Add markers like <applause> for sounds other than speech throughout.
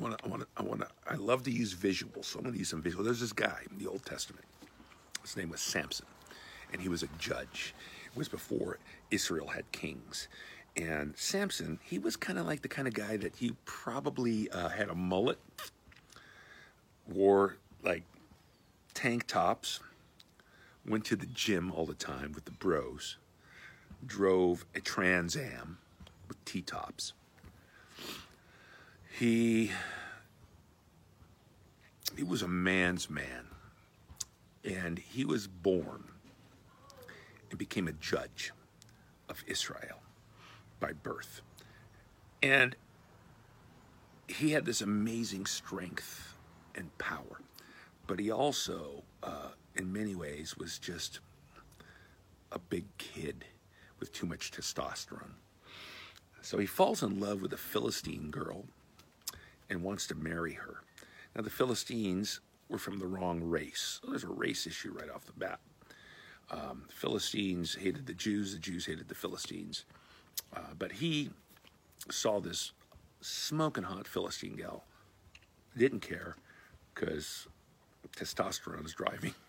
I want to, I want to, I want to, I love to use visuals, so I'm going to use some visuals. There's this guy in the Old Testament. His name was Samson, and he was a judge. It was before Israel had kings. And Samson, he was kind of like the kind of guy that he probably uh, had a mullet, wore like tank tops, went to the gym all the time with the bros, drove a Trans Am with T tops. He he was a man's man, and he was born and became a judge of Israel by birth. And he had this amazing strength and power, but he also, uh, in many ways, was just a big kid with too much testosterone. So he falls in love with a Philistine girl and wants to marry her. Now, the Philistines were from the wrong race. So there's a race issue right off the bat. Um, the Philistines hated the Jews, the Jews hated the Philistines. Uh, but he saw this smoking hot Philistine gal, didn't care because testosterone is driving. <laughs>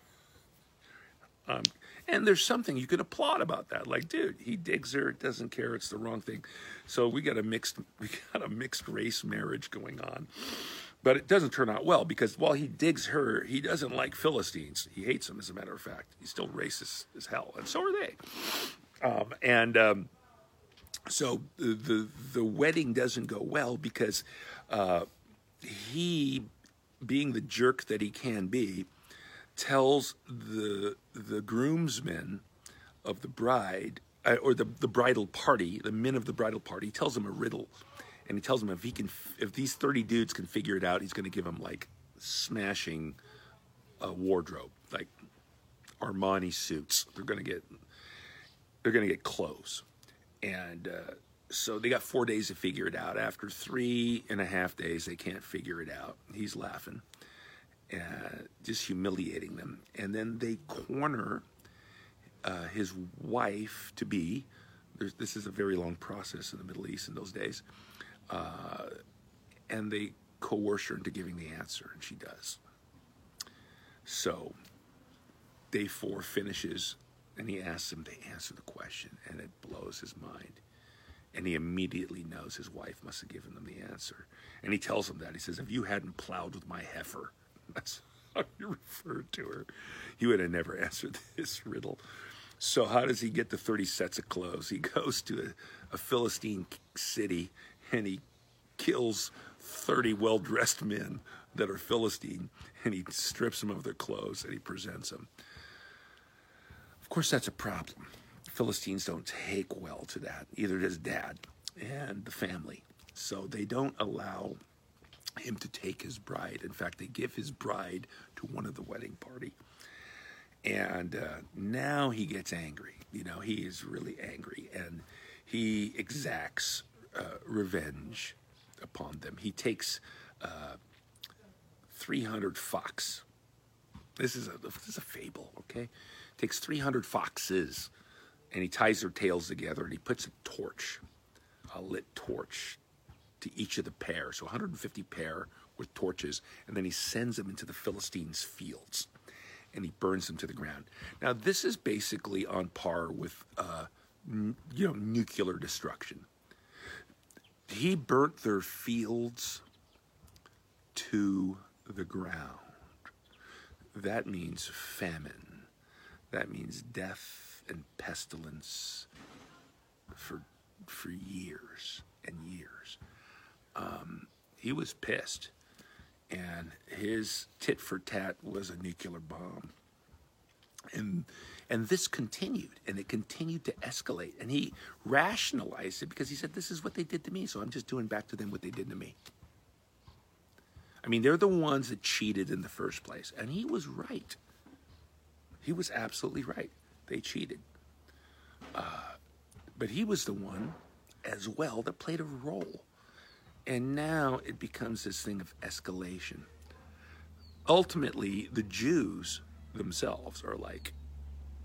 Um, and there's something you can applaud about that. Like, dude, he digs her, doesn't care, it's the wrong thing. So we got a mixed <laughs> we got a mixed race marriage going on. But it doesn't turn out well because while he digs her, he doesn't like Philistines. He hates them, as a matter of fact. He's still racist as hell, and so are they. Um, and um, so the, the, the wedding doesn't go well because uh, he, being the jerk that he can be, tells the the groomsmen of the bride uh, or the the bridal party, the men of the bridal party, tells them a riddle, and he tells them if he can, if these thirty dudes can figure it out, he's going to give them like smashing a wardrobe, like Armani suits. They're going to get they're going to get clothes, and uh, so they got four days to figure it out. After three and a half days, they can't figure it out. He's laughing uh, just humiliating them. And then they corner uh, his wife to be. this is a very long process in the Middle East in those days, uh, and they coerce her into giving the answer, and she does. So, day four finishes, and he asks him to answer the question, and it blows his mind. And he immediately knows his wife must have given them the answer. And he tells him that. He says, If you hadn't plowed with my heifer, <laughs> that's how you referred to her. He would have never answered <laughs> this riddle. So, how does he get the 30 sets of clothes? He goes to a, a Philistine city and he kills 30 well dressed men that are Philistine and he strips them of their clothes and he presents them. Of course, that's a problem. Philistines don't take well to that, either does dad and the family. So, they don't allow him to take his bride. In fact, they give his bride to one of the wedding party. And uh, now he gets angry. You know, he is really angry and he exacts uh, revenge upon them. He takes uh, 300 fox. This is, a, this is a fable, okay? Takes 300 foxes and he ties their tails together and he puts a torch, a lit torch, to each of the pair, so 150 pair with torches, and then he sends them into the Philistines' fields, and he burns them to the ground. Now, this is basically on par with, uh, n- you know, nuclear destruction. He burnt their fields to the ground. That means famine. That means death and pestilence for for years and years um, he was pissed. And his tit for tat was a nuclear bomb. And, and this continued, and it continued to escalate. And he rationalized it because he said, This is what they did to me, so I'm just doing back to them what they did to me. I mean, they're the ones that cheated in the first place. And he was right. He was absolutely right. They cheated. Uh, but he was the one as well that played a role and now it becomes this thing of escalation. Ultimately, the Jews themselves are like,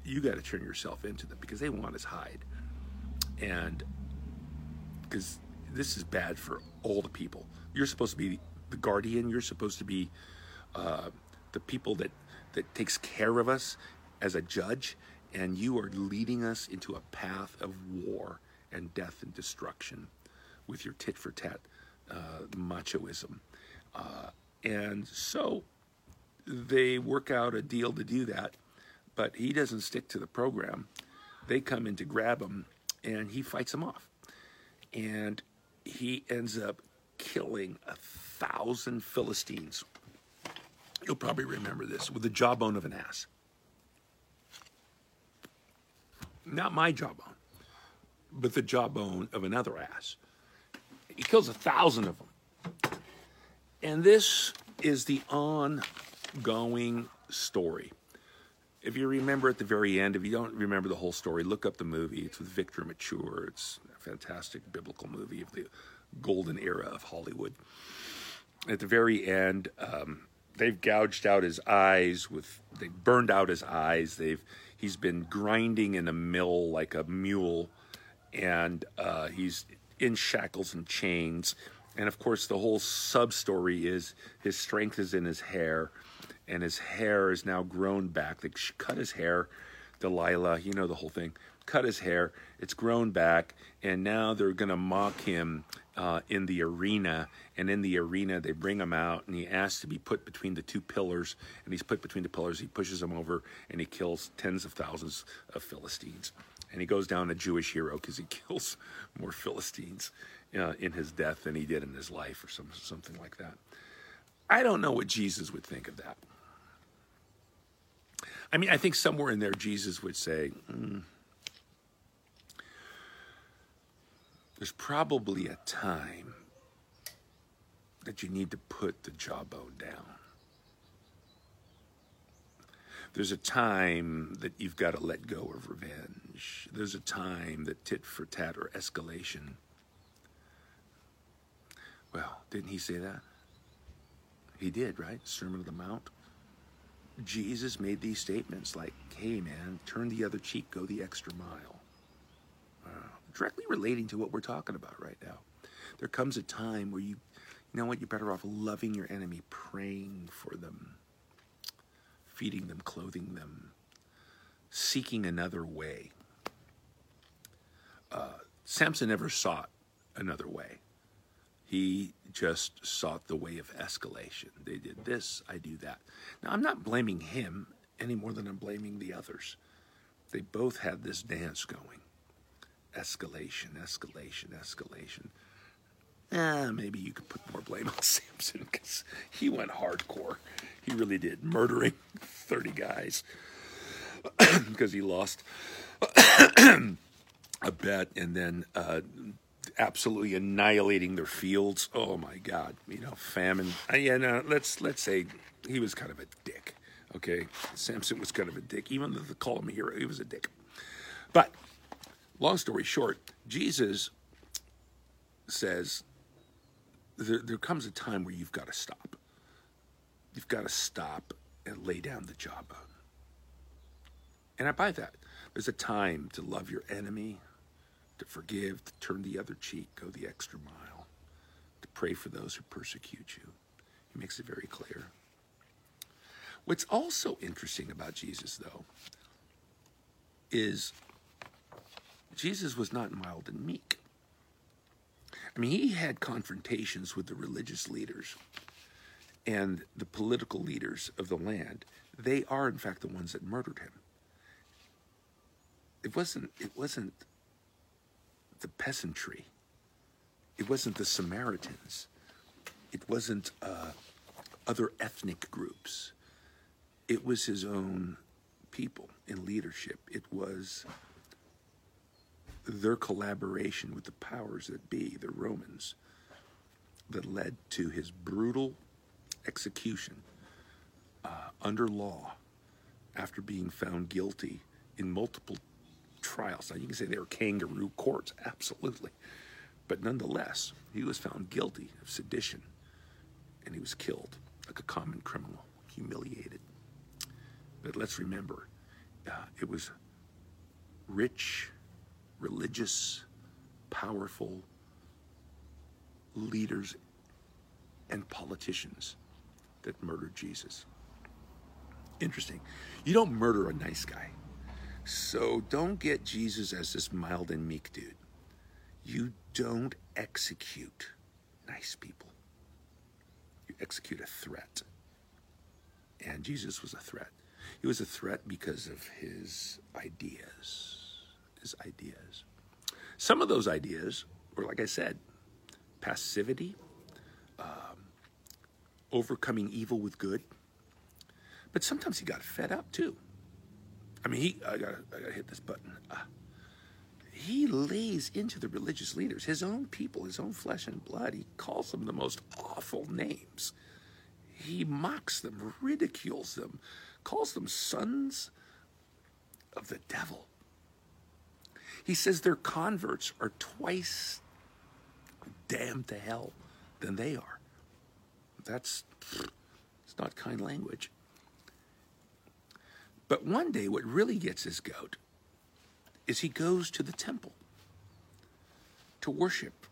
you got to turn yourself into them because they want us hide. And because this is bad for all the people. You're supposed to be the guardian. You're supposed to be uh, the people that that takes care of us as a judge, and you are leading us into a path of war and death and destruction with your tit for tat uh, machoism. Uh, and so they work out a deal to do that, but he doesn't stick to the program. They come in to grab him, and he fights them off. And he ends up killing a thousand Philistines. You'll probably remember this with the jawbone of an ass. Not my jawbone, but the jawbone of another ass. He kills a thousand of them. And this is the ongoing story. If you remember at the very end, if you don't remember the whole story, look up the movie. It's with Victor Mature. It's a fantastic biblical movie of the golden era of Hollywood. At the very end, um, they've gouged out his eyes with they burned out his eyes. They've he's been grinding in a mill like a mule, and uh, he's in shackles and chains. And of course, the whole sub story is his strength is in his hair, and his hair is now grown back. They cut his hair, Delilah, you know the whole thing. Cut his hair, it's grown back, and now they're going to mock him uh, in the arena. And in the arena, they bring him out, and he asks to be put between the two pillars. And he's put between the pillars. He pushes them over, and he kills tens of thousands of Philistines. And he goes down a Jewish hero because he <laughs> kills more Philistines uh, in his death than he did in his life, or some, something like that. I don't know what Jesus would think of that. I mean, I think somewhere in there, Jesus would say, mm, There's probably a time that you need to put the jawbone down. There's a time that you've got to let go of revenge. There's a time that tit for tat or escalation. Well, didn't he say that? He did, right? Sermon on the Mount. Jesus made these statements like, hey, man, turn the other cheek, go the extra mile directly relating to what we're talking about right now. There comes a time where you, you know what, you're better off loving your enemy, praying for them, feeding them, clothing them, seeking another way. Uh, Samson never sought another way. He just sought the way of escalation. They did this, I do that. Now, I'm not blaming him any more than I'm blaming the others. They both had this dance going escalation, escalation, escalation. Eh, maybe you could put more blame on <laughs> Samson because he went hardcore. He really did, murdering <laughs> 30 guys <clears throat> because he lost <clears throat> a bet and then uh, absolutely annihilating their fields. Oh my God, you know, famine. Uh, yeah, no, let's let's say he was kind of a dick. Okay, Samson was kind of a dick, even though they call him a hero. He was a dick, but long story short, Jesus says there, there comes a time where you've got to stop. You've got to stop and lay down the jawbone. And I buy that. There's a time to love your enemy, to forgive, to turn the other cheek, go the extra mile, to pray for those who persecute you. He makes it very clear. What's also interesting about Jesus, though, is Jesus was not mild and meek. I mean, he had confrontations with the religious leaders and the political leaders of the land. They are, in fact, the ones that murdered him. It wasn't. It wasn't the peasantry. It wasn't the Samaritans. It wasn't uh, other ethnic groups. It was his own people in leadership. It was their collaboration with the powers that be, the Romans, that led to his brutal execution uh, under law after being found guilty in multiple trials. Now, you can say they were kangaroo courts, absolutely. But nonetheless, he was found guilty of sedition and he was killed like a common criminal, humiliated. But let's remember, uh, it was rich religious, powerful leaders and politicians that murdered Jesus. Interesting. You don't murder a nice guy. So don't get Jesus as this mild and meek dude. You don't execute nice people, you execute a threat. And Jesus was a threat. He was a threat because of his ideas. His ideas. Some of those ideas were, like I said, passivity, um, overcoming evil with good. But sometimes he got fed up too. I mean, he, I gotta, I gotta hit this button. Uh, he lays into the religious leaders, his own people, his own flesh and blood. He calls them the most awful names. He mocks them, ridicules them, calls them sons of the devil. He says their converts are twice damned to hell than they are. That's it's not kind language. But one day, what really gets his goat is he goes to the temple to worship.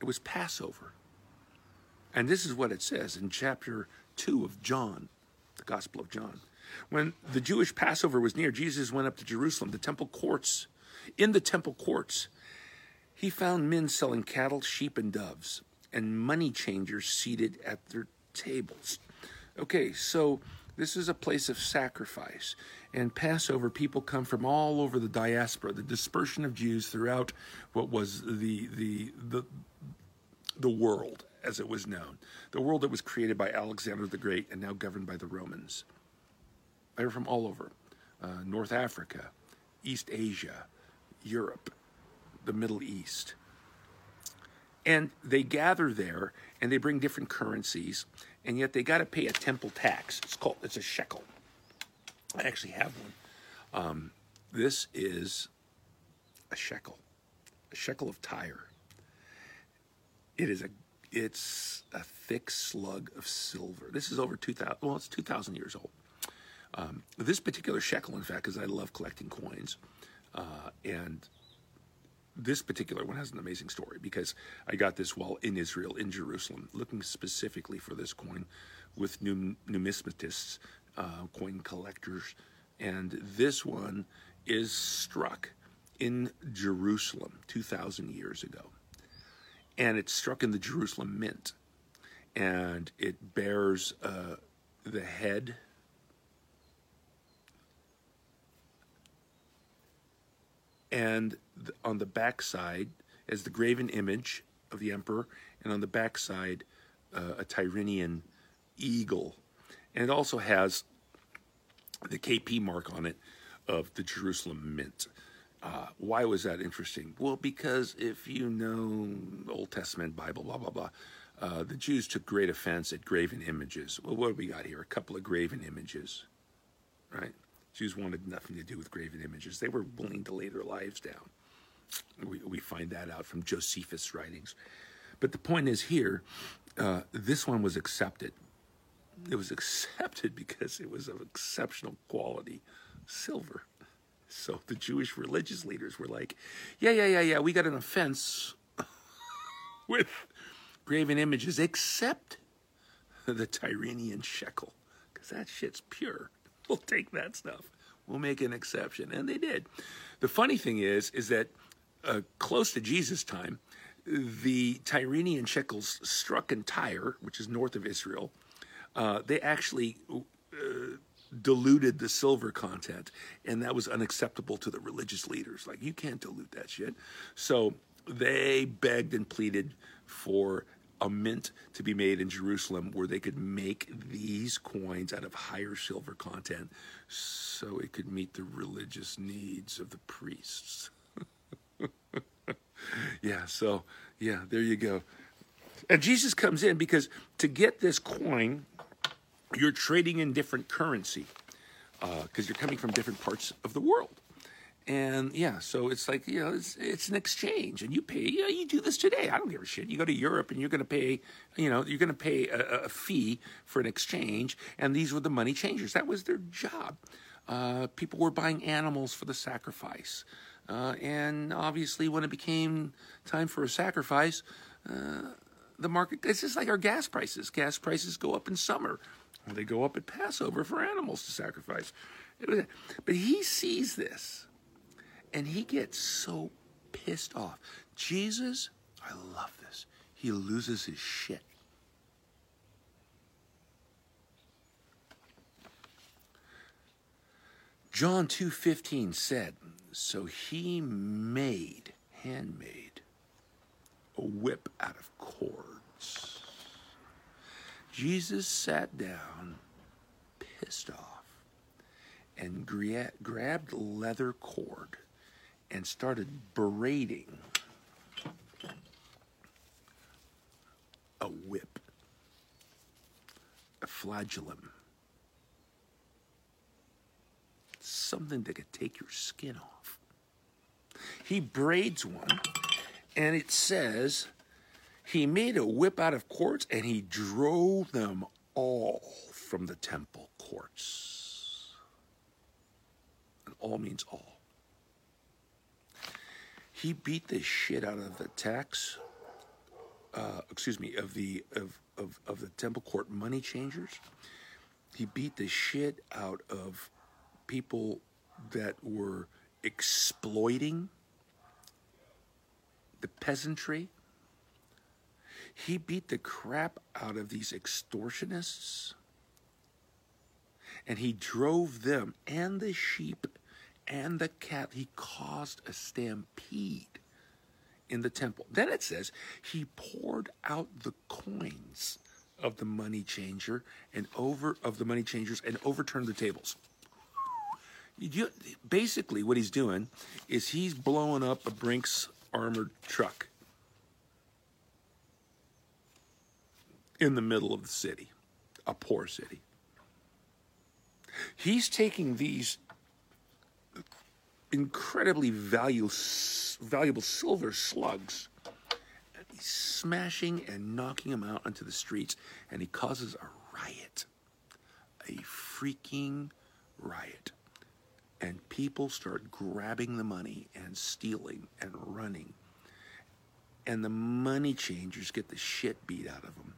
It was Passover. And this is what it says in chapter 2 of John, the Gospel of John. When the Jewish Passover was near, Jesus went up to Jerusalem, the temple courts. In the temple courts, he found men selling cattle, sheep, and doves, and money changers seated at their tables. Okay, so this is a place of sacrifice. And Passover, people come from all over the diaspora, the dispersion of Jews throughout what was the, the, the, the world as it was known, the world that was created by Alexander the Great and now governed by the Romans. They were from all over uh, North Africa, East Asia, Europe, the Middle East. And they gather there and they bring different currencies, and yet they got to pay a temple tax. It's called, it's a shekel. I actually have one. Um, this is a shekel, a shekel of Tyre. It is a it's a thick slug of silver. This is over 2,000, well, it's 2,000 years old. Um, this particular shekel, in fact, because I love collecting coins, uh, and this particular one has an amazing story because I got this while in Israel, in Jerusalem, looking specifically for this coin with num- numismatists, uh, coin collectors, and this one is struck in Jerusalem 2,000 years ago and it's struck in the Jerusalem Mint, and it bears uh, the head. And on the back side is the graven image of the emperor, and on the back side, uh, a Tyrrhenian eagle. And it also has the KP mark on it of the Jerusalem Mint. Uh, why was that interesting? Well, because if you know Old Testament Bible, blah blah blah, uh, the Jews took great offense at graven images. Well, what do we got here? A couple of graven images, right? Jews wanted nothing to do with graven images. They were willing to lay their lives down. We, we find that out from Josephus' writings. But the point is here, uh, this one was accepted. It was <laughs> accepted because it was of exceptional quality, silver. So the Jewish religious leaders were like, yeah, yeah, yeah, yeah, we got an offense <laughs> with graven images, except the Tyrrhenian shekel, because that shit's pure. <laughs> We'll take that stuff. We'll make an exception. And they did. The funny thing is, is that uh, close to Jesus' time, the Tyrrhenian shekels struck in Tyre, which is north of Israel, uh, they actually uh, diluted the silver content, and that was unacceptable to the religious leaders. Like, you can't dilute that shit. So they begged and pleaded for a mint to be made in Jerusalem where they could make these coins out of higher silver content so it could meet the religious needs of the priests. <laughs> yeah, so, yeah, there you go. And Jesus comes in because to get this coin, you're trading in different currency because uh, you're coming from different parts of the world. And yeah, so it's like you know, it's it's an exchange, and you pay. You know, you do this today. I don't give a shit. You go to Europe, and you're going to pay. You know, you're going to pay a, a, fee for an exchange, and these were the money changers. That was their job. Uh, people were buying animals for the sacrifice, uh, and obviously, when it became time for a sacrifice, uh, the market. It's just like our gas prices. Gas prices go up in summer. They go up at Passover for animals to sacrifice. But he sees this and he gets so pissed off. Jesus, I love this. He loses his shit. John 2:15 said, "So he made, handmade, a whip out of cords." Jesus sat down, pissed off, and gra- grabbed leather cord and started braiding a whip, a flagellum something that could take your skin off. He braids one, and it says he made a whip out of cords and he drove them all from the temple courts. And all means all. He beat the shit out of the tax, uh, excuse me, of the of, of, of the temple court money changers. He beat the shit out of people that were exploiting the peasantry. He beat the crap out of these extortionists and he drove them and the sheep and the cat. He caused a stampede in the temple. Then it says he poured out the coins of the money changer and over of the money changers and overturned the tables. You, basically, what he's doing is he's blowing up a Brinks armored truck in the middle of the city, a poor city. He's taking these incredibly value, valuable silver slugs, and he's smashing and knocking them out onto the streets, and he causes a riot. A freaking riot and people start grabbing the money and stealing and running. And the money changers get the shit beat out of them.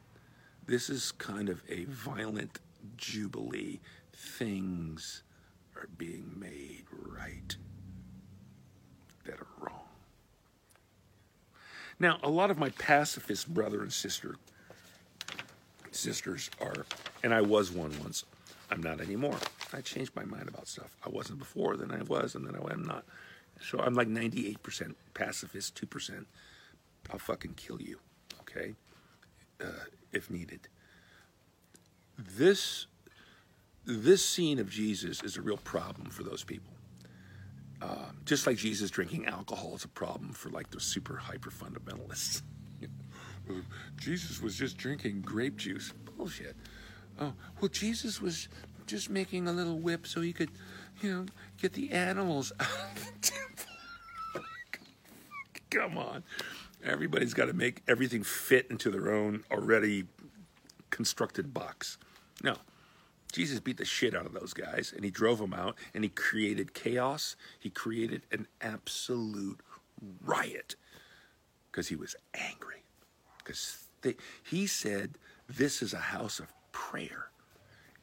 This is kind of a violent jubilee. Things are being made right that are wrong. Now, a lot of my pacifist brother and sister sisters are, and I was one once, I'm not anymore. I changed my mind about stuff. I wasn't before, then I was, and then I am not. So I'm like 98% pacifist, 2%. I'll fucking kill you, okay? Uh, if needed. This this scene of Jesus is a real problem for those people. Uh, just like Jesus drinking alcohol is a problem for like the super hyper fundamentalists. <laughs> Jesus was just drinking grape juice. Bullshit. Oh, well, Jesus was just making a little whip so he could, you know, get the animals <laughs> out of the temple. <laughs> Come on. Everybody's got to make everything fit into their own already constructed box. No. Jesus beat the shit out of those guys and he drove them out and he created chaos. He created an absolute riot because he was angry. Because he said, This is a house of prayer.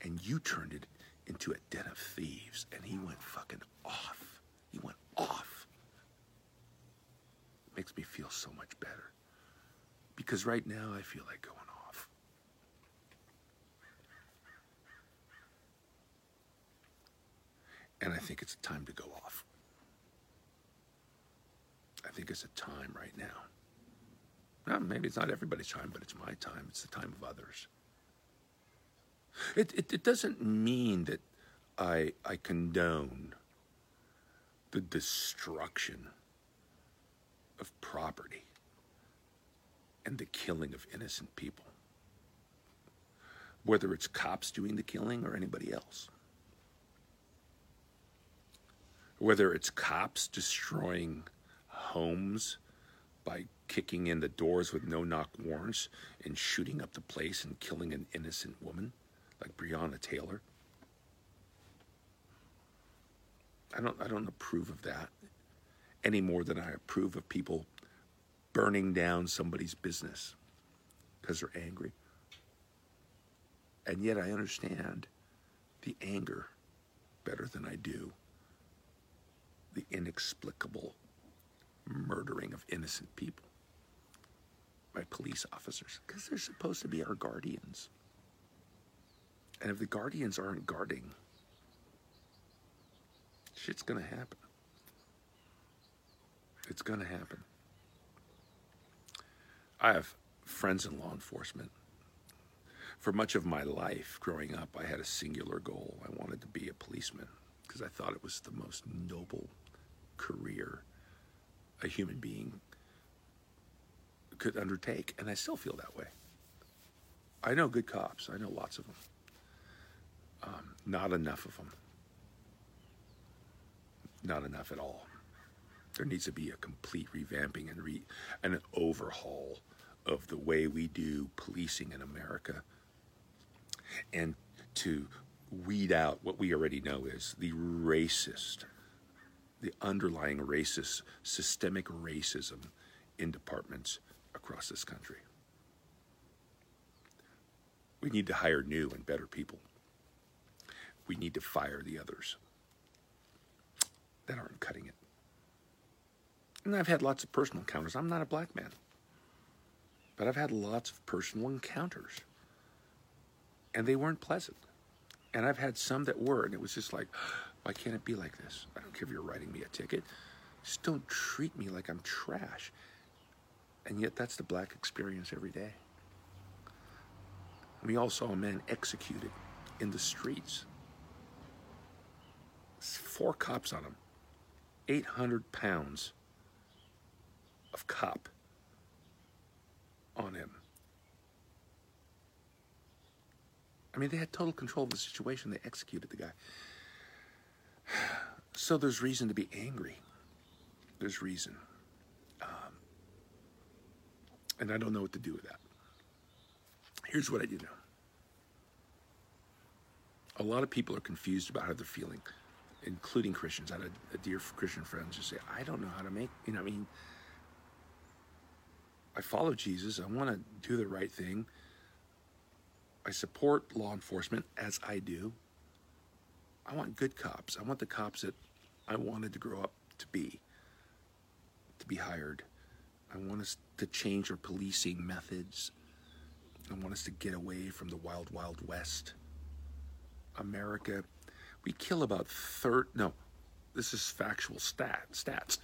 And you turned it into a den of thieves. And he went fucking off. He went off. It makes me feel so much better. Because right now I feel like going off. And I think it's time to go off. I think it's a time right now. Now, maybe it's not everybody's time, but it's my time. It's the time of others. It, it, it doesn't mean that I, I condone the destruction of property and the killing of innocent people, whether it's cops doing the killing or anybody else. Whether it's cops destroying homes by kicking in the doors with no knock warrants and shooting up the place and killing an innocent woman like Breonna Taylor. I don't I don't approve of that any more than I approve of people burning down somebody's business. because they're angry. And yet I understand the anger better than I do the inexplicable murdering of innocent people by police officers because they're supposed to be our guardians. And if the guardians aren't guarding, shit's going to happen. It's going to happen. I have friends in law enforcement. For much of my life growing up, I had a singular goal. I wanted to be a policeman because I thought it was the most noble career a human being could undertake. And I still feel that way. I know good cops, I know lots of them. Um, not enough of them. Not enough at all. There needs to be a complete revamping and, re- and an overhaul of the way we do policing in America and to weed out what we already know is the racist, the underlying racist, systemic racism in departments across this country. We need to hire new and better people. We need to fire the others that aren't cutting it. And I've had lots of personal encounters. I'm not a black man, but I've had lots of personal encounters, and they weren't pleasant. And I've had some that were, and it was just like, why can't it be like this? I don't care if you're writing me a ticket. Just don't treat me like I'm trash. And yet, that's the black experience every day. We all saw a man executed in the streets. Four cops on him, 800 pounds of cop on him. I mean, they had total control of the situation. They executed the guy. So there's reason to be angry. There's reason. Um, and I don't know what to do with that. Here's what I do know a lot of people are confused about how they're feeling, including Christians. I had a, a dear Christian friend just say, I don't know how to make, you know, I mean, I follow Jesus. I want to do the right thing. I support law enforcement as I do. I want good cops. I want the cops that I wanted to grow up to be, to be hired. I want us to change our policing methods. I want us to get away from the wild, wild west. America, we kill about third. No, this is factual stat stats.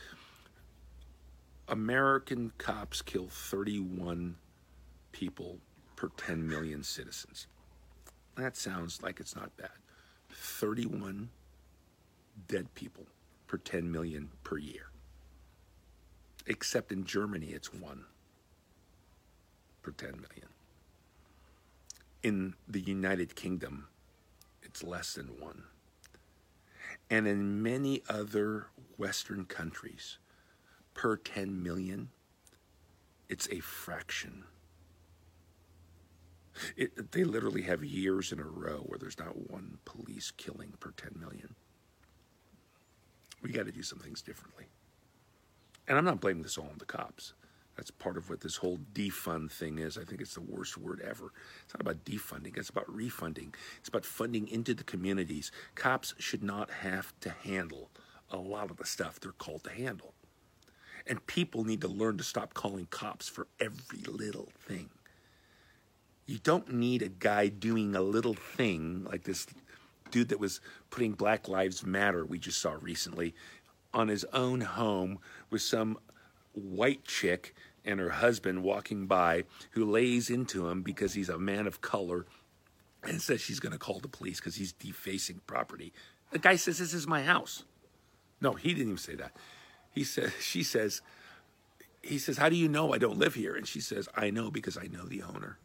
American cops kill 31 people per 10 million citizens. That sounds like it's not bad. 31 dead people per 10 million per year. Except in Germany, it's one per 10 million. In the United Kingdom, it's less than one. And in many other Western countries, per 10 million, it's a fraction. It, they literally have years in a row where there's not one police killing per 10 million. We got to do some things differently. And I'm not blaming this all on the cops. That's part of what this whole defund thing is. I think it's the worst word ever. It's not about defunding, it's about refunding. It's about funding into the communities. Cops should not have to handle a lot of the stuff they're called to handle. And people need to learn to stop calling cops for every little thing. You don't need a guy doing a little thing like this dude that was putting Black Lives Matter, we just saw recently, on his own home with some white chick and her husband walking by who lays into him because he's a man of color and says she's going to call the police because he's defacing property. The guy says, This is my house. No, he didn't even say that. He says, She says, he says, How do you know I don't live here? And she says, I know because I know the owner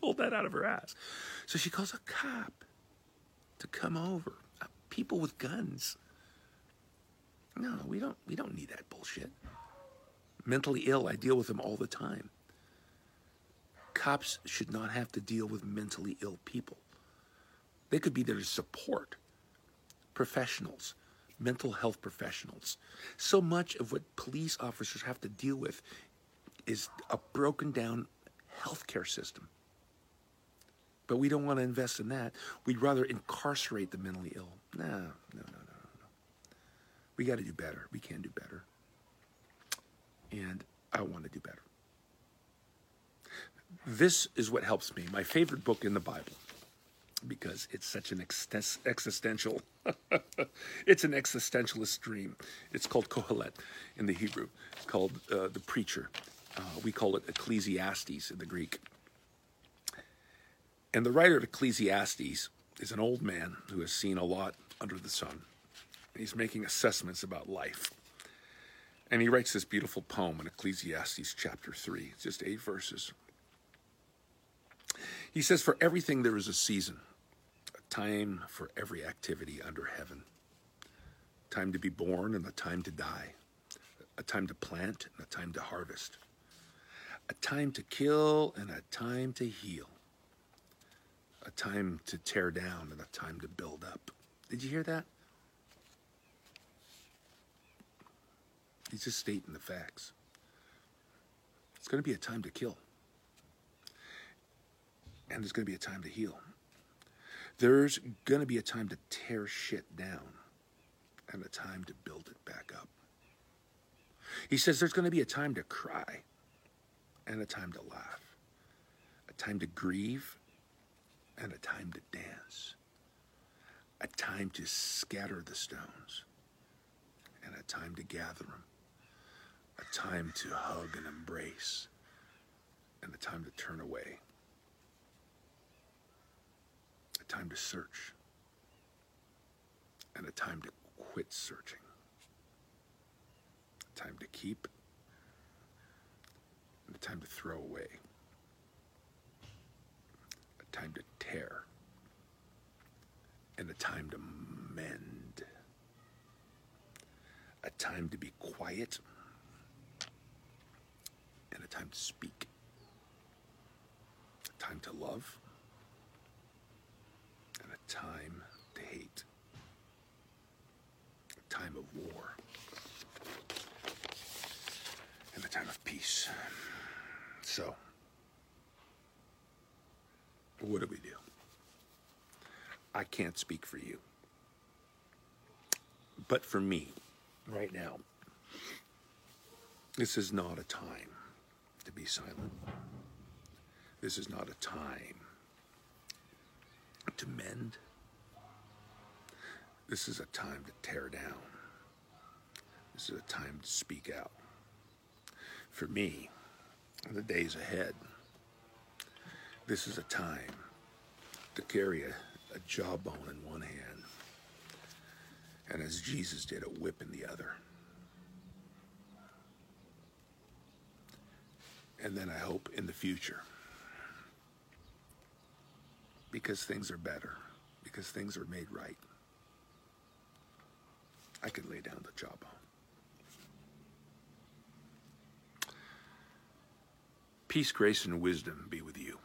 pulled that out of her ass. So she calls a cop to come over. Uh, people with guns. No, we don't we don't need that bullshit. Mentally ill, I deal with them all the time. Cops should not have to deal with mentally ill people. They could be there to support professionals, mental health professionals. So much of what police officers have to deal with is a broken down healthcare system. But we don't want to invest in that. We'd rather incarcerate the mentally ill. No, no, no, no, no. We got to do better. We can do better. And I want to do better. This is what helps me. My favorite book in the Bible because it's such an existential <laughs> it's an existentialist dream it's called kohelet in the hebrew it's called uh, the preacher uh, we call it ecclesiastes in the greek and the writer of ecclesiastes is an old man who has seen a lot under the sun he's making assessments about life and he writes this beautiful poem in ecclesiastes chapter 3 it's just eight verses he says for everything there is a season a time for every activity under heaven. Time to be born and a time to die. A time to plant and a time to harvest. A time to kill and a time to heal. A time to tear down and a time to build up. Did you hear that? He's just stating the facts. It's going to be a time to kill. And there's going to be a time to heal. There's going to be a time to tear shit down and a time to build it back up. He says there's going to be a time to cry and a time to laugh, a time to grieve and a time to dance, a time to scatter the stones and a time to gather them, a time to hug and embrace and a time to turn away A time to search and a time to quit searching, a time to keep and a time to throw away, time to tear and a time to mend, a time to be quiet and a time to speak, a time to love and a time to hate, a time of war, and a time of peace. So, what do we do? I can't speak for you. But for me, right now, this is not a time to be silent. This is not a time to mend. This is a time to tear down. This is a time to speak out. For me, the days ahead, this is a time to carry a, a jawbone in one hand and, as Jesus did, a whip in the other. And then I hope in the future because things are better, because things are made right. I can lay down the jawbone. Peace, grace, and wisdom be with you.